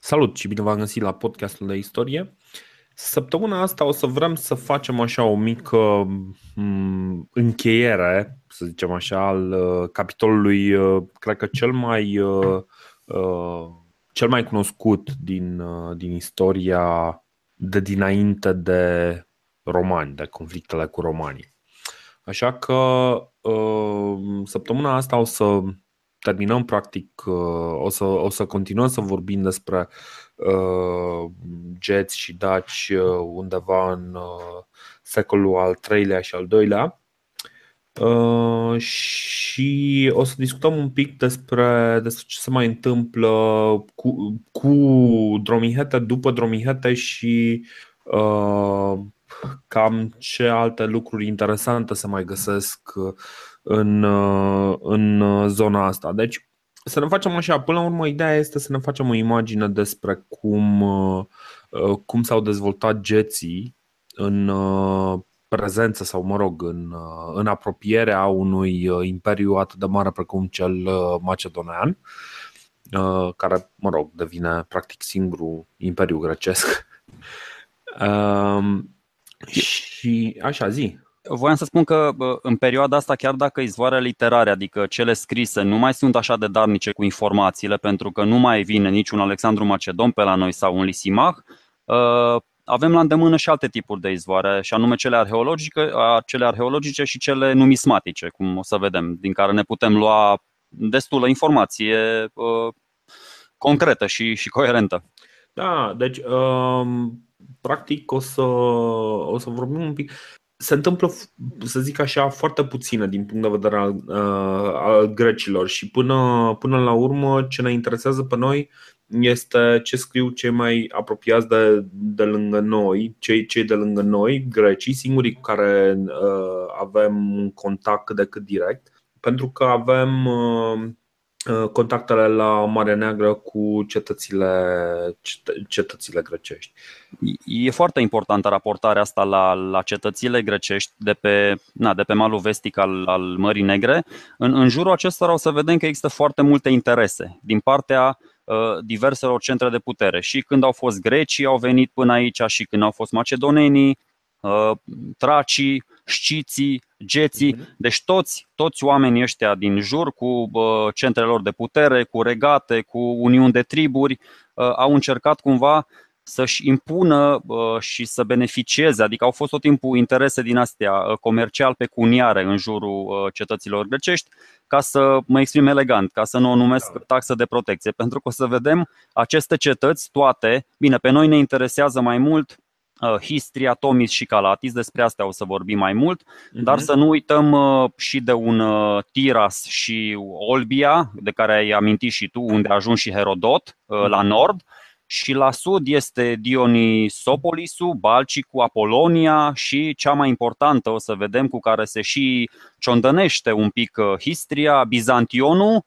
Salut și bine v-am găsit la podcastul de istorie. Săptămâna asta o să vrem să facem așa o mică mm, încheiere, să zicem așa, al uh, capitolului, uh, cred că cel mai, uh, cel mai cunoscut din, din istoria de dinainte de romani, de conflictele cu romanii. Așa că săptămâna asta o să terminăm practic, uh, o să, o să continuăm să vorbim despre uh, geți și daci uh, undeva în uh, secolul al treilea și al doilea. Uh, și o să discutăm un pic despre, despre ce se mai întâmplă cu, cu Dromihete, după Dromihete și uh, cam ce alte lucruri interesante se mai găsesc în, uh, în uh, zona asta. Deci, să ne facem așa, până la urmă, ideea este să ne facem o imagine despre cum, uh, cum s-au dezvoltat geții în prezență sau, mă rog, în, în apropierea unui imperiu atât de mare precum cel macedonian, care, mă rog, devine practic singurul imperiu grecesc. Um, și așa, zi. Voiam să spun că în perioada asta, chiar dacă izvoarele literare, adică cele scrise, nu mai sunt așa de darnice cu informațiile, pentru că nu mai vine niciun Alexandru Macedon pe la noi sau un Lisimach, ă, avem la îndemână și alte tipuri de izvoare, și anume cele arheologice, cele arheologice și cele numismatice, cum o să vedem, din care ne putem lua destulă informație ă, concretă și, și coerentă. Da, deci um, practic o să, o să vorbim un pic. Se întâmplă, să zic așa, foarte puțină din punct de vedere al, uh, al grecilor și până, până la urmă ce ne interesează pe noi este ce scriu cei mai apropiați de, de lângă noi, cei, cei de lângă noi, grecii, singurii cu care uh, avem un contact cât de cât direct, pentru că avem uh, Uh, contactele la Marea Neagră cu cetățile, cetățile grecești. E foarte importantă raportarea asta la, la cetățile grecești de pe, na, de pe malul vestic al, al Mării Negre. În, în jurul acestora o să vedem că există foarte multe interese din partea uh, diverselor centre de putere. Și când au fost grecii, au venit până aici, și când au fost macedonenii, uh, tracii, șciții, geții, mhm. deci toți, toți oamenii ăștia din jur cu centrele lor de putere, cu regate, cu uniuni de triburi, au încercat cumva să-și impună și să beneficieze, adică au fost tot timpul interese din astea comercial pecuniare în jurul cetăților grecești, ca să mă exprim elegant, ca să nu o numesc da. taxă de protecție, pentru că o să vedem aceste cetăți toate, bine, pe noi ne interesează mai mult Uh, Histria, Tomis și Calatis, despre astea o să vorbim mai mult, uh-huh. dar să nu uităm uh, și de un uh, Tiras și Olbia, de care ai amintit și tu, unde a ajuns și Herodot, la mhm. nord, și la sud este Dionisopolisu, Balcicu, Apolonia și cea mai importantă, o să vedem, cu care se și ciondănește un pic Histria, Bizantionul,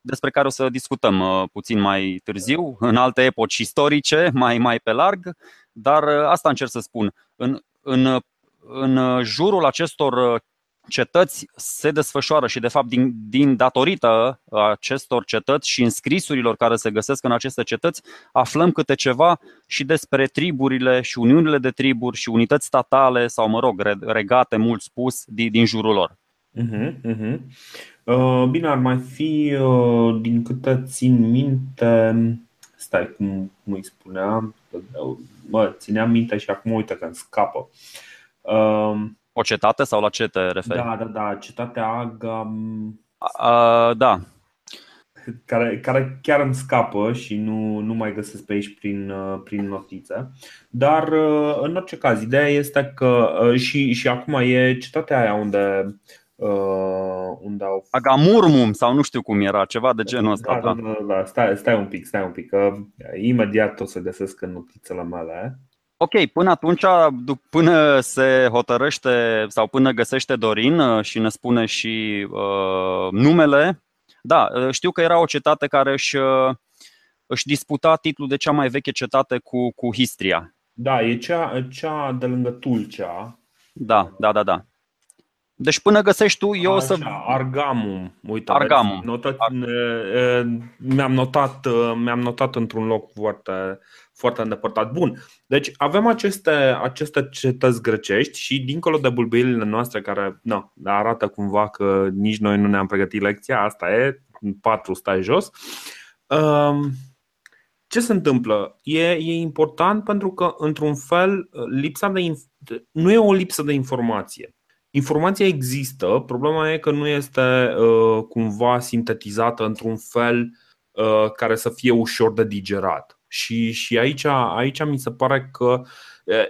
despre care o să discutăm puțin mai târziu, în alte epoci istorice, mai, mai pe larg. Dar uh, asta încerc să spun. În, în, în jurul acestor uh, cetăți se desfășoară și, de fapt, din, din datorită acestor cetăți și în scrisurilor care se găsesc în aceste cetăți, aflăm câte ceva și despre triburile și uniunile de triburi și unități statale sau, mă rog, regate, mult spus, din, din jurul lor. Uh-huh, uh-huh. Uh, bine, ar mai fi, uh, din câte țin minte, stai, cum, cum îi spuneam, mă, țineam minte și acum uite că îmi scapă. Um, o cetate sau la ce te referi? Da, da, da, cetatea Aga. Uh, da. Care, care chiar îmi scapă și nu, nu mai găsesc pe aici prin, uh, prin notițe. Dar, uh, în orice caz, ideea este că uh, și, și acum e cetatea aia unde Uh, unde au... Agamurmum sau nu știu cum era, ceva de genul ăsta. Da, da, da, da. Stai, stai un pic, stai un pic, că imediat o să găsesc în notițele mele. Ok, până atunci, până se hotărăște sau până găsește Dorin uh, și ne spune și uh, numele, da, uh, știu că era o cetate care își, uh, își disputa titlul de cea mai veche cetate cu, cu Histria. Da, e cea, cea de lângă Tulcea. Da, da, da, da. Deci până găsești tu, eu Așa, o să... Argamum, uite, Argamum. Vezi, notat, mi-am, notat, mi-am notat într-un loc foarte, foarte îndepărtat. Bun, deci avem aceste, aceste cetăți grecești și dincolo de bulbăirile noastre care na, arată cumva că nici noi nu ne-am pregătit lecția, asta e, patru stai jos. Um, ce se întâmplă? E, e important pentru că, într-un fel, lipsa de nu e o lipsă de informație. Informația există, problema e că nu este uh, cumva sintetizată într-un fel uh, care să fie ușor de digerat. Și, și aici, aici mi se pare că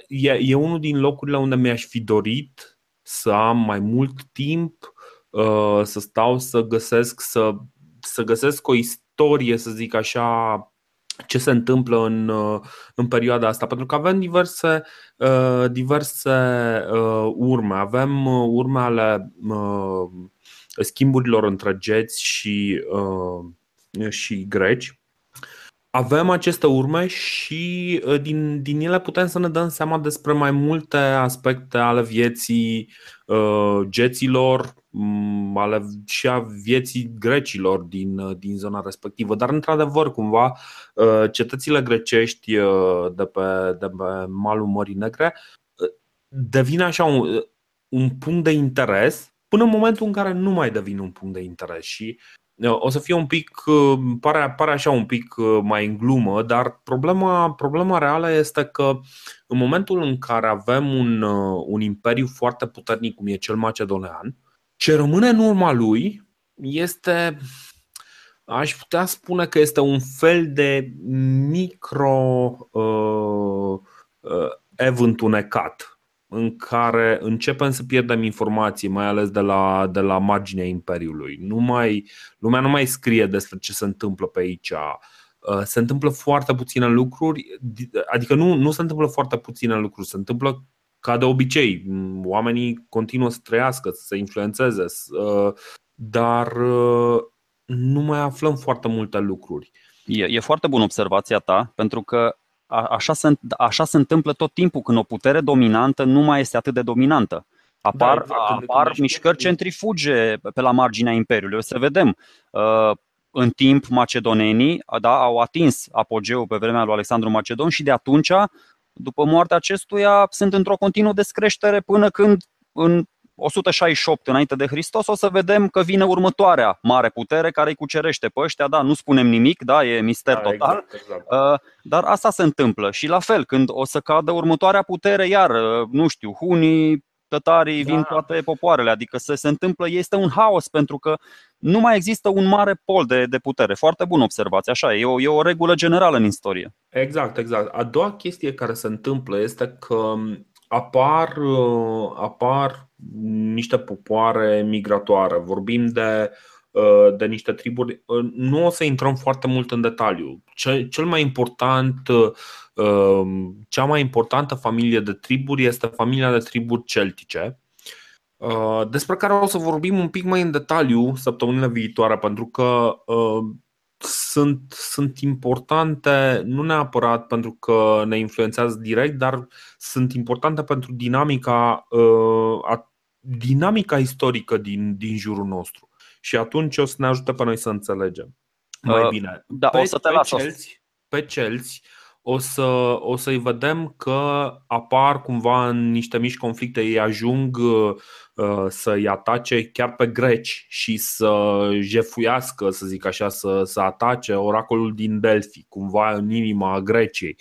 e, e unul din locurile unde mi-aș fi dorit să am mai mult timp, uh, să stau să găsesc, să, să găsesc o istorie, să zic așa, ce se întâmplă în, uh, în perioada asta, pentru că avem diverse, uh, diverse uh, urme. Avem urme ale schimburilor între geți și, și greci. Avem aceste urme și din, din ele putem să ne dăm seama despre mai multe aspecte ale vieții uh, geților, Mm, ale și a vieții grecilor din, uh, din zona respectivă. Dar, într-adevăr, cumva, uh, cetățile grecești uh, de pe, de pe malul Mării Negre devin așa un, un punct de interes până în momentul în care nu mai devin un punct de interes și o să fie un pic, pare, pare așa un pic mai în glumă, dar problema, problema reală este că în momentul în care avem un, un imperiu foarte puternic cum e cel macedonean, ce rămâne în urma lui este, aș putea spune că este un fel de micro uh, uh, ev întunecat în care începem să pierdem informații, mai ales de la, de la marginea Imperiului. Nu mai, lumea nu mai scrie despre ce se întâmplă pe aici. Uh, se întâmplă foarte puține lucruri, adică nu, nu se întâmplă foarte puține lucruri, se întâmplă ca de obicei, oamenii continuă să trăiască, să se influențeze, uh, dar uh, nu mai aflăm foarte multe lucruri. E, e foarte bună observația ta, pentru că așa se, așa se întâmplă tot timpul când o putere dominantă nu mai este atât de dominantă. Apar, da, exact, apar mișcări centrifuge pe la marginea Imperiului. O să vedem. Uh, în timp, macedonenii da, au atins apogeul pe vremea lui Alexandru Macedon și de atunci după moartea acestuia sunt într-o continuă descreștere până când în 168 înainte de Hristos o să vedem că vine următoarea mare putere care îi cucerește pe ăștia, da, nu spunem nimic, da, e mister da, total, exact, exact. Uh, dar asta se întâmplă și la fel, când o să cadă următoarea putere, iar, uh, nu știu, hunii, tătarii, da. vin toate popoarele, adică se, se întâmplă, este un haos pentru că nu mai există un mare pol de, de putere. Foarte bună observație, așa, e o, e o regulă generală în istorie. Exact, exact. A doua chestie care se întâmplă este că apar, uh, apar niște popoare migratoare. Vorbim de, uh, de niște triburi. Uh, nu o să intrăm foarte mult în detaliu. Cel mai important, cea mai importantă familie de triburi este familia de triburi celtice, despre care o să vorbim un pic mai în detaliu săptămânile viitoare, pentru că sunt, sunt importante nu neapărat pentru că ne influențează direct, dar sunt importante pentru dinamica, uh, a, dinamica istorică din, din jurul nostru. Și atunci o să ne ajute pe noi să înțelegem mai uh, bine. Da, pe, o să te pe las. Celți, pe celți o, să, o să-i vedem că apar cumva în niște mici conflicte, ei ajung uh, să-i atace chiar pe greci și să jefuiască, să zic așa, să, să atace oracolul din Delphi, cumva în inima Greciei.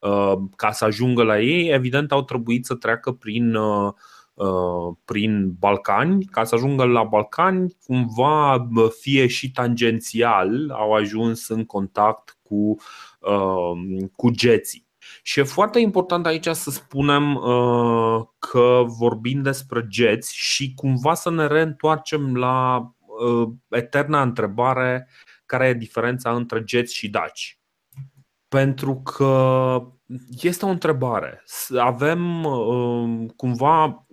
Uh, ca să ajungă la ei, evident au trebuit să treacă prin uh, prin Balcani, ca să ajungă la Balcani, cumva fie și tangențial au ajuns în contact cu Um, cu geții. Și e foarte important aici să spunem uh, că vorbim despre geți și cumva să ne reîntoarcem la uh, eterna întrebare care e diferența între geți și daci. Pentru că este o întrebare. Avem uh, cumva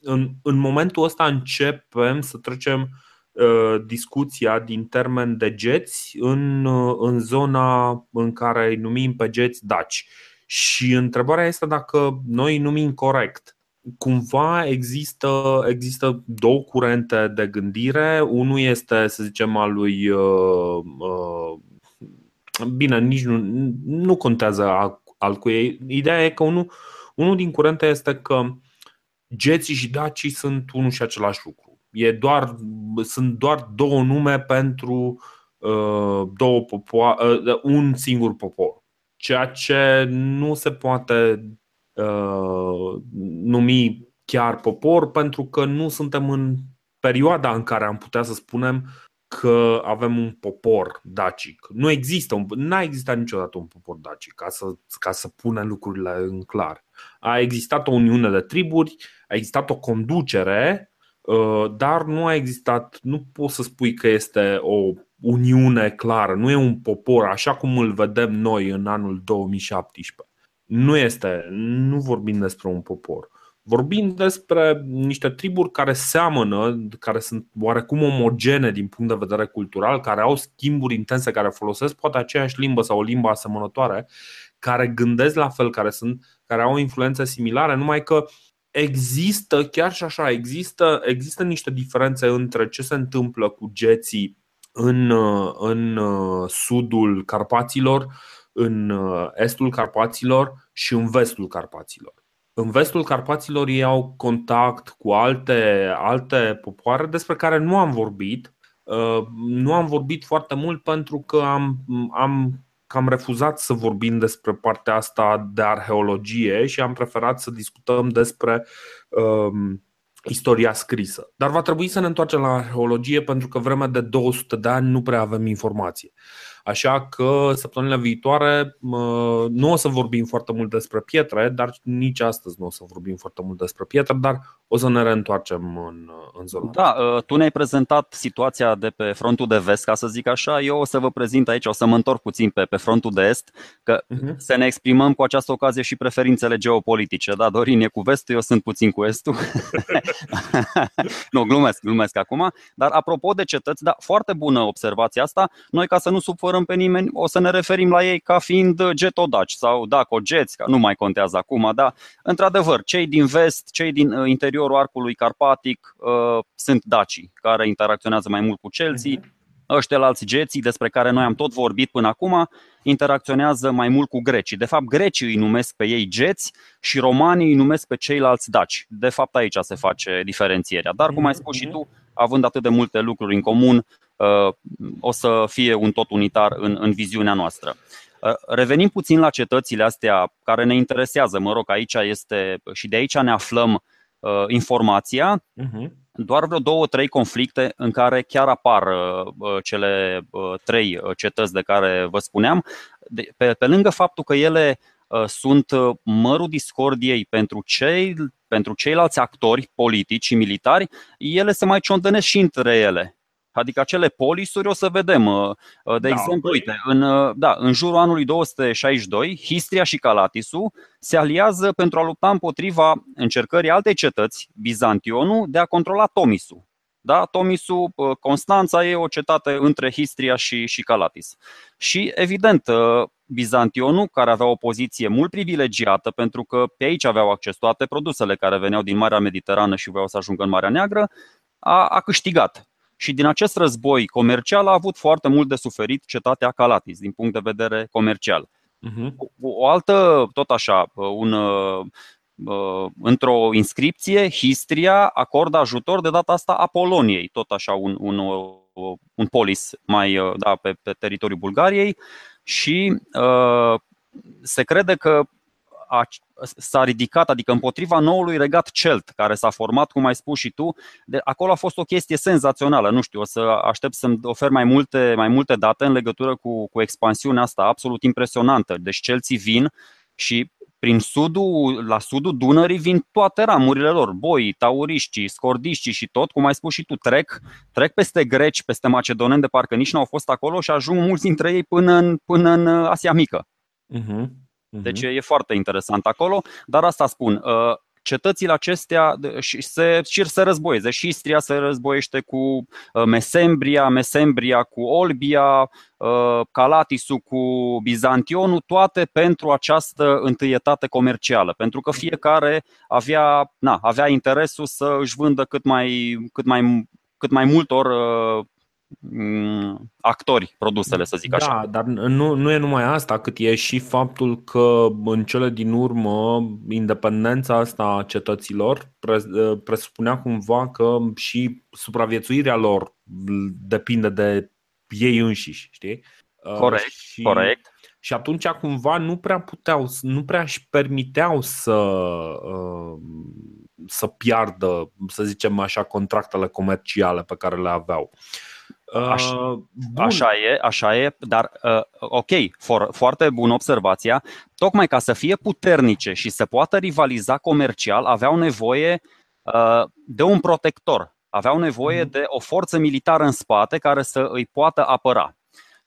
în, în momentul ăsta începem să trecem Uh, discuția din termen de geți în, uh, în zona în care îi numim pe geți daci. Și întrebarea este dacă noi numim corect. cumva există, există două curente de gândire. Unul este, să zicem, al lui. Uh, uh, bine, nici nu, nu contează al, al cui. Ideea e că unul, unul din curente este că geții și dacii sunt unul și același lucru. E doar, sunt doar două nume pentru uh, două popoare, uh, un singur popor. Ceea ce nu se poate uh, numi chiar popor pentru că nu suntem în perioada în care am putea să spunem că avem un popor dacic. Nu există, un, n-a existat niciodată un popor dacic, ca să, ca să punem lucrurile în clar. A existat o uniune de triburi, a existat o conducere, uh, dar nu a existat, nu poți să spui că este o uniune clară, nu e un popor așa cum îl vedem noi în anul 2017. Nu este, nu vorbim despre un popor. Vorbim despre niște triburi care seamănă, care sunt oarecum omogene din punct de vedere cultural, care au schimburi intense, care folosesc poate aceeași limbă sau o limbă asemănătoare, care gândesc la fel, care, sunt, care au influențe similare, numai că există, chiar și așa, există, există niște diferențe între ce se întâmplă cu geții în, în sudul Carpaților, în estul Carpaților și în vestul Carpaților. În vestul Carpaților ei au contact cu alte, alte popoare despre care nu am vorbit. Nu am vorbit foarte mult pentru că am, am că am refuzat să vorbim despre partea asta de arheologie și am preferat să discutăm despre um, istoria scrisă. Dar va trebui să ne întoarcem la arheologie pentru că vremea de 200 de ani nu prea avem informație. Așa că săptămânile viitoare nu o să vorbim foarte mult despre pietre, dar nici astăzi nu o să vorbim foarte mult despre pietre, dar o să ne reîntoarcem în, în zona. Da, ă, tu ne-ai prezentat situația de pe frontul de vest, ca să zic așa. Eu o să vă prezint aici, o să mă întorc puțin pe, pe frontul de est, că uh-huh. să ne exprimăm cu această ocazie și preferințele geopolitice. Da, Dorin e cu vestul, eu sunt puțin cu estul. nu, glumesc, glumesc acum. Dar apropo de cetăți, da, foarte bună observația asta. Noi, ca să nu supărăm supărăm pe nimeni, o să ne referim la ei ca fiind getodaci sau dacogeți, nu mai contează acum, dar într-adevăr, cei din vest, cei din uh, interiorul arcului carpatic uh, sunt dacii, care interacționează mai mult cu celții. Uh-huh. Ăștia alți geții, despre care noi am tot vorbit până acum, interacționează mai mult cu grecii. De fapt, grecii îi numesc pe ei geți și romanii îi numesc pe ceilalți daci. De fapt, aici se face diferențierea. Dar, cum ai spus și tu, având atât de multe lucruri în comun, uh, o să fie un tot unitar în, în viziunea noastră. Uh, revenim puțin la cetățile astea care ne interesează. Mă rog, aici este și de aici ne aflăm uh, informația. Uh-huh. Doar vreo două, trei conflicte în care chiar apar cele trei cetăți de care vă spuneam. Pe, pe lângă faptul că ele sunt mărul discordiei pentru cei pentru ceilalți actori politici și militari, ele se mai ciondănesc și între ele. Adică acele polisuri o să vedem. Uh, uh, de da, exemplu, uite, în, uh, da, în jurul anului 262, Histria și Calatisu se aliază pentru a lupta împotriva încercării altei cetăți, Bizantionul, de a controla Tomisu. Da? Tomisu, Constanța e o cetate între Histria și, și Calatis. Și, evident, Bizantionul, care avea o poziție mult privilegiată pentru că pe aici aveau acces toate produsele care veneau din Marea Mediterană și voiau să ajungă în Marea Neagră, a, a câștigat. Și din acest război comercial a avut foarte mult de suferit cetatea Calatis din punct de vedere comercial. Uh-huh. O, o altă, tot așa, un, uh, într-o inscripție, Histria acordă ajutor de data asta Apoloniei, tot așa un, un, un polis mai da, pe, pe teritoriul Bulgariei și uh, se crede că a, s-a ridicat, adică împotriva noului regat celt care s-a format, cum ai spus și tu. De, acolo a fost o chestie senzațională. Nu știu, o să aștept să-mi ofer mai multe, mai multe date în legătură cu, cu expansiunea asta absolut impresionantă. Deci celții vin și prin sudul, la sudul Dunării vin toate ramurile lor, boi, tauriștii, scordiștii și tot, cum ai spus și tu, trec, trec peste greci, peste macedoneni, de parcă nici nu au fost acolo și ajung mulți dintre ei până în, până în Asia Mică. Uh-huh. Uh-huh. Deci e foarte interesant acolo, dar asta spun, uh, cetățile acestea și se, și se războieze. Și Istria se războiește cu uh, Mesembria, Mesembria cu Olbia, uh, Calatisul cu Bizantionul, toate pentru această întâietate comercială, pentru că fiecare avea, na, avea interesul să își vândă cât mai, cât mai, cât mai multor Mm, actori produsele, să zic da, așa. Da, dar nu, nu e numai asta, cât e și faptul că în cele din urmă independența asta a cetăților presupunea cumva că și supraviețuirea lor depinde de ei înșiși, știi? Corect, și, corect. Și atunci cumva nu prea puteau, nu prea își permiteau să uh, să piardă, să zicem așa, contractele comerciale pe care le aveau. Așa, uh, așa e, așa e, dar uh, ok, for, foarte bună observația. Tocmai ca să fie puternice și să poată rivaliza comercial, aveau nevoie uh, de un protector, aveau nevoie mm-hmm. de o forță militară în spate care să îi poată apăra.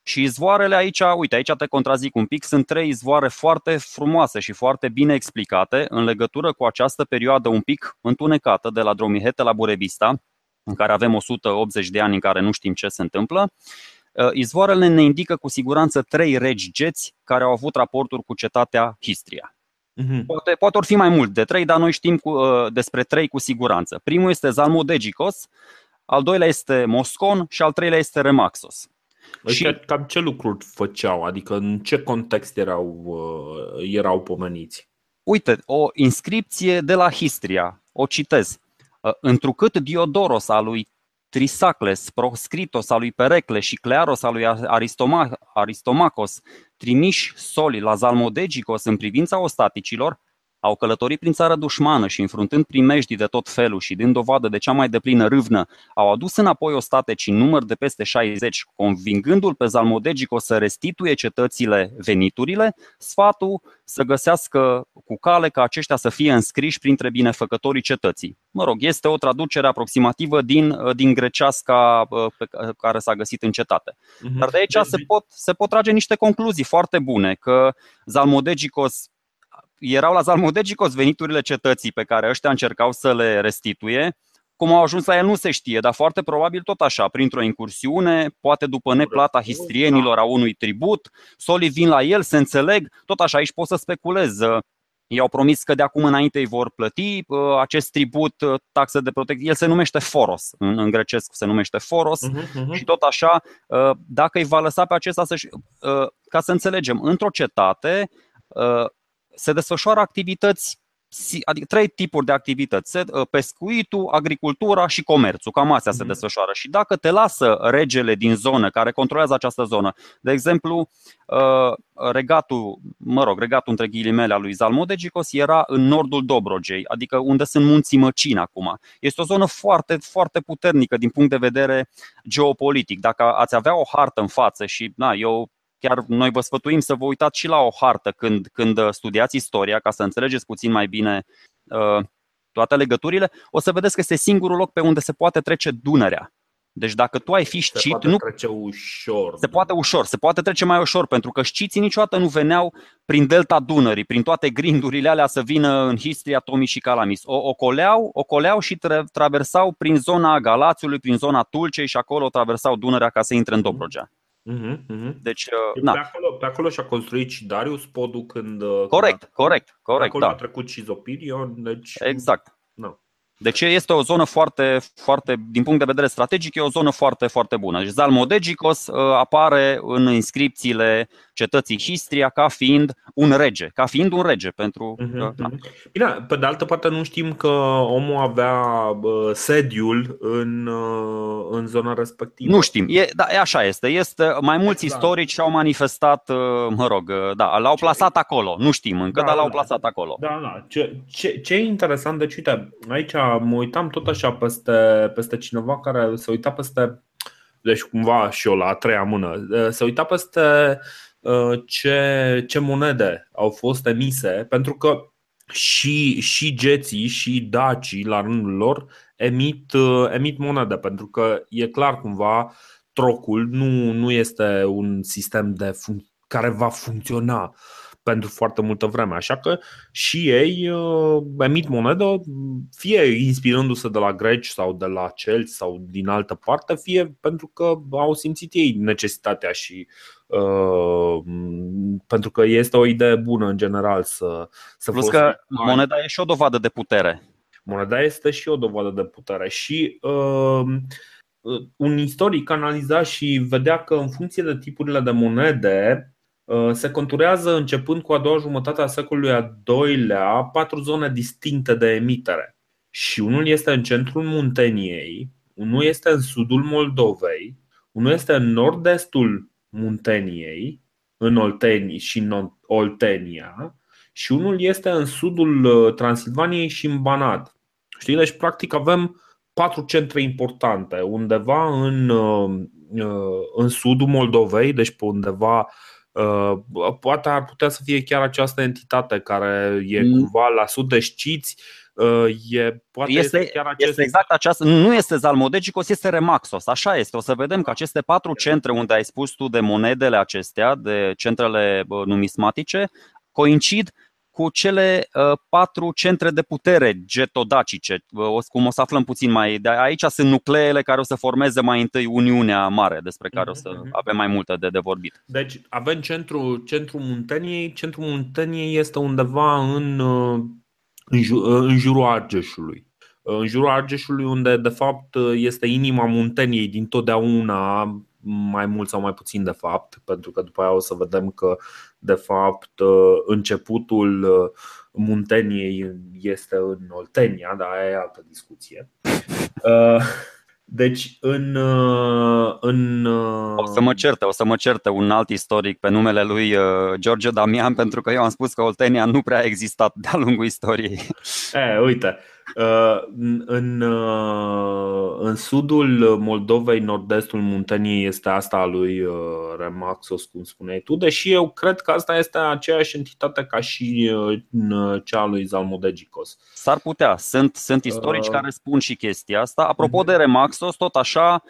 Și izvoarele aici, uite, aici te contrazic un pic, sunt trei izvoare foarte frumoase și foarte bine explicate în legătură cu această perioadă un pic întunecată de la Dromihete la Burebista, în care avem 180 de ani în care nu știm ce se întâmplă. Uh, izvoarele ne indică cu siguranță trei regi geți care au avut raporturi cu cetatea Histria. Uh-huh. Poate, poate or fi mai mult de trei, dar noi știm cu, uh, despre trei cu siguranță. Primul este Zalmodegicos, al doilea este Moscon și al treilea este Remaxos. Și cam ce lucruri făceau? Adică în ce context erau, uh, erau pomeniți? Uite, o inscripție de la Histria, o citez. Uh, întrucât Diodoros al lui Trisacles, Proscritos al lui Perecle și Clearos al lui Aristomacos, trimiși soli la Zalmodegicos în privința ostaticilor, au călătorit prin țară dușmană și înfruntând primejdii de tot felul și dând dovadă de cea mai deplină râvnă, au adus înapoi ostateci în număr de peste 60, convingându-l pe Zalmodegico să restituie cetățile veniturile, sfatul să găsească cu cale ca aceștia să fie înscriși printre binefăcătorii cetății. Mă rog, este o traducere aproximativă din, din greceasca pe care s-a găsit în cetate. Mhm. Dar de aici se pot, se pot trage niște concluzii foarte bune, că Zalmodegicos erau la Zalmodegicos veniturile cetății pe care ăștia încercau să le restituie. Cum au ajuns la el nu se știe, dar foarte probabil tot așa, printr-o incursiune, poate după neplata histrienilor a unui tribut, solii vin la el, se înțeleg, tot așa aici pot să speculez. I-au promis că de acum înainte îi vor plăti uh, acest tribut, uh, taxă de protecție. El se numește Foros, în, în grecesc se numește Foros uh-huh, uh-huh. și tot așa, uh, dacă îi va lăsa pe acesta să ca să înțelegem, într-o cetate se desfășoară activități adică trei tipuri de activități, uh, pescuitul, agricultura și comerțul, cam astea se mhm. desfășoară. Și dacă te lasă regele din zonă care controlează această zonă, de exemplu, uh, regatul, mă rog, regatul între ghilimele al lui Zalmodegicos era în nordul Dobrogei, adică unde sunt munții Măcin acum. Este o zonă foarte, foarte puternică din punct de vedere geopolitic. Dacă ați avea o hartă în față și, na, eu chiar noi vă sfătuim să vă uitați și la o hartă când, când uh, studiați istoria, ca să înțelegeți puțin mai bine uh, toate legăturile, o să vedeți că este singurul loc pe unde se poate trece Dunărea. Deci dacă tu ai fi scit, se poate nu trece ușor. Se poate ușor, se poate trece mai ușor, pentru că sciții niciodată nu veneau prin delta Dunării, prin toate grindurile alea să vină în Histria, Tomi și Calamis. O ocoleau, ocoleau și tra- traversau prin zona Galațiului, prin zona Tulcei și acolo traversau Dunărea ca să intre în Dobrogea. Uh-huh, uh-huh. Deci, uh, na. Pe, acolo, pe acolo și-a construit și Darius podul când. Uh, corect, când a, corect, corect. Acolo da. a trecut și Zopirion. Deci, exact. No. Deci este o zonă foarte, foarte, din punct de vedere strategic, e o zonă foarte, foarte bună. Deci Zalmodegicos uh, apare în inscripțiile cetății Histria ca fiind un rege, ca fiind un rege pentru. Uh-huh, da. Bine, pe de altă parte nu știm că omul avea uh, sediul în, uh, în zona respectivă. Nu știm, e, da, e așa este. este mai mulți exact. istorici au manifestat, uh, mă rog, uh, da, l-au plasat acolo. Nu știm încă, da, dar l-au da, plasat acolo. Da, da. Ce, ce, ce e interesant, deci uite, aici mă uitam tot așa peste, peste cineva care se uita peste deci cumva și eu la a treia mână, se uita peste Uh, ce, ce monede au fost emise, pentru că și, și geții și dacii la rândul lor emit, uh, emit monede, pentru că e clar cumva trocul nu, nu este un sistem de fun- care va funcționa pentru foarte multă vreme. Așa că și ei uh, emit monedă, fie inspirându-se de la greci sau de la celți sau din altă parte, fie pentru că au simțit ei necesitatea și uh, pentru că este o idee bună în general să, să Plus că moneda e și o dovadă de putere. Moneda este și o dovadă de putere și uh, un istoric analiza și vedea că în funcție de tipurile de monede Uh, se conturează începând cu a doua jumătate a secolului al doilea patru zone distincte de emitere. Și unul este în centrul Munteniei, unul este în sudul Moldovei, unul este în nord-estul Munteniei, în Olteni și în Oltenia, și unul este în sudul uh, Transilvaniei și în Banat. Știi? Deci, practic, avem patru centre importante, undeva în, uh, în sudul Moldovei, deci pe undeva Uh, poate ar putea să fie chiar această entitate care e mm. cumva la sud de știți uh, E, poate este, este, chiar acest... este exact aceasta, nu este Zalmodegicos, este Remaxos, așa este. O să vedem că aceste patru centre unde ai spus tu de monedele acestea, de centrele numismatice, coincid cu cele uh, patru centre de putere getodacice, uh, cum o să aflăm puțin mai de aici sunt nucleele care o să formeze mai întâi Uniunea Mare, despre care o să mhm, mhm. avem mai multe de, de vorbit. Deci avem centrul, centrul Munteniei, centrul Munteniei este undeva în, uh, în, în jurul Argeșului. În jurul Argeșului, unde de fapt este inima Munteniei din totdeauna, mai mult sau mai puțin de fapt, pentru că după aia o să vedem că de fapt începutul Munteniei este în Oltenia, dar aia e altă discuție. Deci în, în O să mă certe, o să mă certe un alt istoric pe numele lui George Damian pentru că eu am spus că Oltenia nu prea a existat de-a lungul istoriei. E, uite, Uh, în, uh, în sudul Moldovei, nord-estul Munteniei, este asta a lui uh, Remaxos, cum spuneai tu, deși eu cred că asta este aceeași entitate ca și cea a lui Zalmodegicos. S-ar putea. Sunt, sunt istorici uh... care spun și chestia asta. Apropo uh-huh. de Remaxos, tot așa,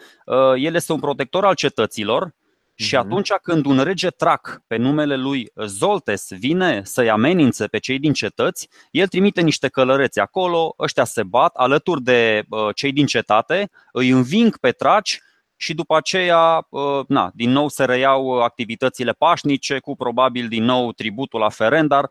el este un protector al cetăților și mhm. atunci când un rege trac pe numele lui Zoltes vine să-i amenințe pe cei din cetăți, el trimite niște călăreți acolo, ăștia se bat alături de cei din cetate, îi înving pe traci și după aceea, na, din nou se reiau activitățile pașnice cu probabil din nou tributul aferent, dar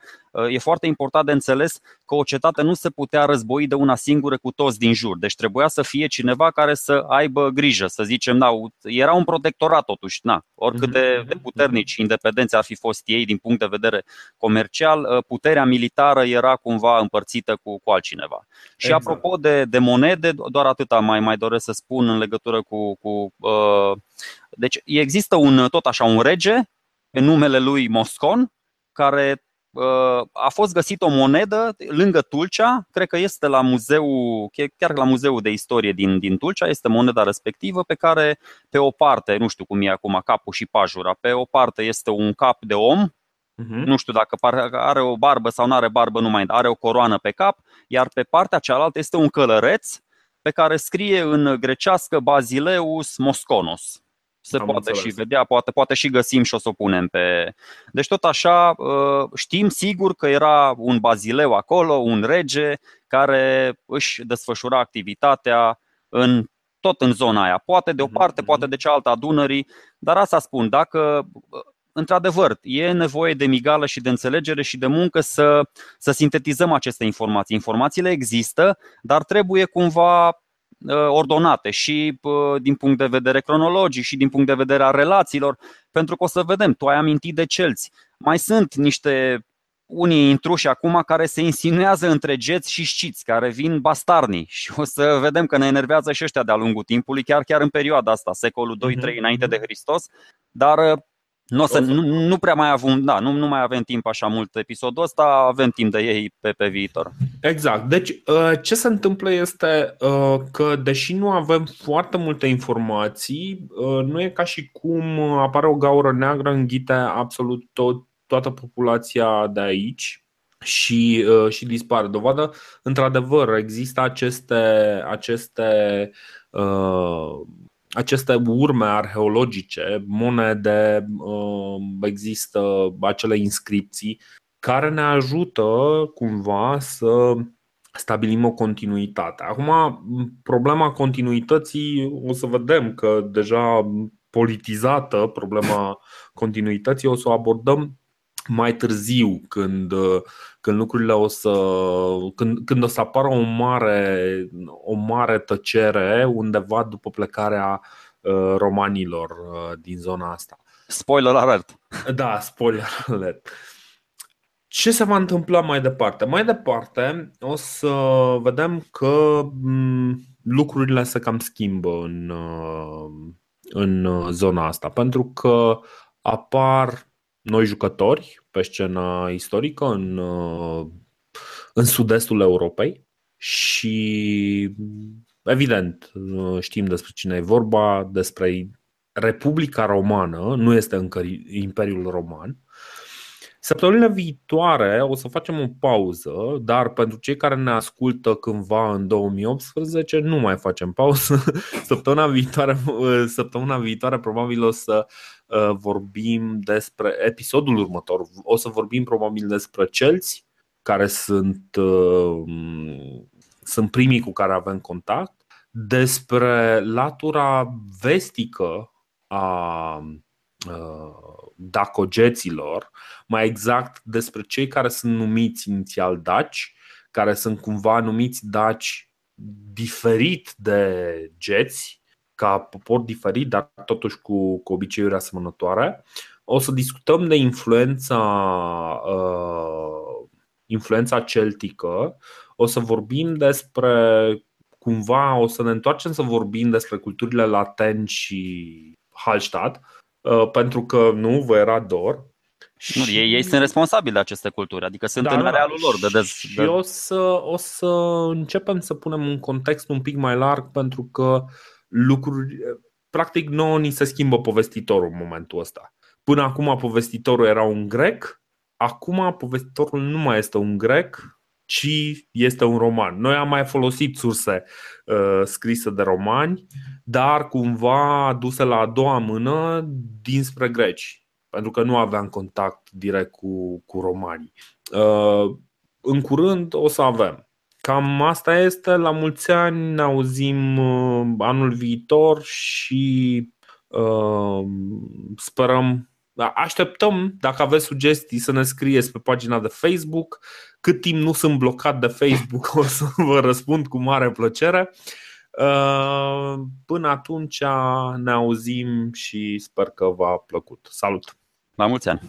e foarte important de înțeles că o cetate nu se putea război de una singură cu toți din jur. Deci trebuia să fie cineva care să aibă grijă, să zicem, da, era un protectorat totuși, na, oricât de, mhm, de mhm, puternici și independenți ar fi fost ei din punct de vedere comercial, puterea militară era cumva împărțită cu, cu altcineva. Exact. Și apropo de, de monede, doar atâta mai, mai doresc să spun în legătură cu. cu uh, deci există un, tot așa un rege pe numele lui Moscon, care Uh, a fost găsit o monedă lângă Tulcea, cred că este la muzeu, chiar la muzeul de istorie din, din Tulcea, este moneda respectivă pe care pe o parte, nu știu cum e acum capul și pajura, pe o parte este un cap de om, uh-huh. nu știu dacă are o barbă sau nu are barbă, nu mai are o coroană pe cap, iar pe partea cealaltă este un călăreț pe care scrie în grecească Basileus Mosconos se Am poate înțeles. și vedea, poate, poate și găsim și o să o punem pe. Deci, tot așa, uh, știm sigur că era un bazileu acolo, un rege care își desfășura activitatea în tot în zona aia. Poate de o mhm, parte, poate mhm. de cealaltă a Dunării, dar asta spun, dacă uh, într-adevăr, e nevoie de migală și de înțelegere și de muncă să, să sintetizăm aceste informații. Informațiile există, dar trebuie cumva Uh, ordonate și uh, din punct de vedere cronologic și din punct de vedere a relațiilor, pentru că o să vedem, tu ai amintit de celți. Mai sunt niște unii intruși acum care se insinuează între geți și șciți, care vin bastarnii și o să vedem că ne enervează și ăștia de-a lungul timpului, chiar chiar în perioada asta, secolul 2-3 mm-hmm. înainte de Hristos, dar uh, nu, o să, nu, nu prea mai avem, da, nu, nu mai avem timp așa mult episodul ăsta, avem timp de ei pe, pe viitor. Exact. Deci, uh, ce se întâmplă este uh, că, deși nu avem foarte multe informații, uh, nu e ca și cum apare o gaură neagră, înghite absolut tot, toată populația de aici și, și dispare. Dovadă, într-adevăr, există aceste, aceste uh, aceste urme arheologice, monede, există acele inscripții care ne ajută cumva să stabilim o continuitate. Acum, problema continuității, o să vedem că deja politizată, problema continuității, o să o abordăm mai târziu, când, când lucrurile o să. Când, când o să apară o mare, o mare tăcere undeva după plecarea uh, romanilor uh, din zona asta. Spoiler alert! Da, spoiler alert. Ce se va întâmpla mai departe? Mai departe o să vedem că mm, lucrurile se cam schimbă în, uh, în zona asta, pentru că apar noi jucători pe scena istorică în, uh, în sud-estul Europei și evident uh, știm despre cine e vorba, despre Republica Romană, nu este încă Imperiul Roman, Săptămâna viitoare o să facem o pauză, dar pentru cei care ne ascultă cândva în 2018 nu mai facem pauză. Săptămâna viitoare, săptămâna viitoare probabil o să uh, vorbim despre episodul următor. O să vorbim probabil despre celți care sunt, uh, sunt primii cu care avem contact, despre latura vestică a uh, dacogeților, mai exact despre cei care sunt numiți inițial daci, care sunt cumva numiți daci diferit de geți, ca popor diferit, dar totuși cu, cu obiceiuri asemănătoare. O să discutăm de influența, uh, influența celtică, o să vorbim despre cumva, o să ne întoarcem să vorbim despre culturile laten și Hallstatt, uh, pentru că nu vă era dor. Nu, și... ei, ei sunt responsabili de aceste culturi, adică sunt da, în da, arealul lor de dez. Și de... o, să, o să începem să punem un context un pic mai larg pentru că lucruri, practic nouă ni se schimbă povestitorul în momentul ăsta. Până acum povestitorul era un grec, acum povestitorul nu mai este un grec, ci este un roman. Noi am mai folosit surse uh, scrise de romani, dar cumva duse la a doua mână dinspre greci pentru că nu aveam contact direct cu, cu romanii. Uh, în curând o să avem. Cam asta este. La mulți ani ne auzim uh, anul viitor și uh, sperăm da, Așteptăm, dacă aveți sugestii, să ne scrieți pe pagina de Facebook. Cât timp nu sunt blocat de Facebook, o să vă răspund cu mare plăcere. Până atunci ne auzim și sper că v-a plăcut. Salut! La mulți ani!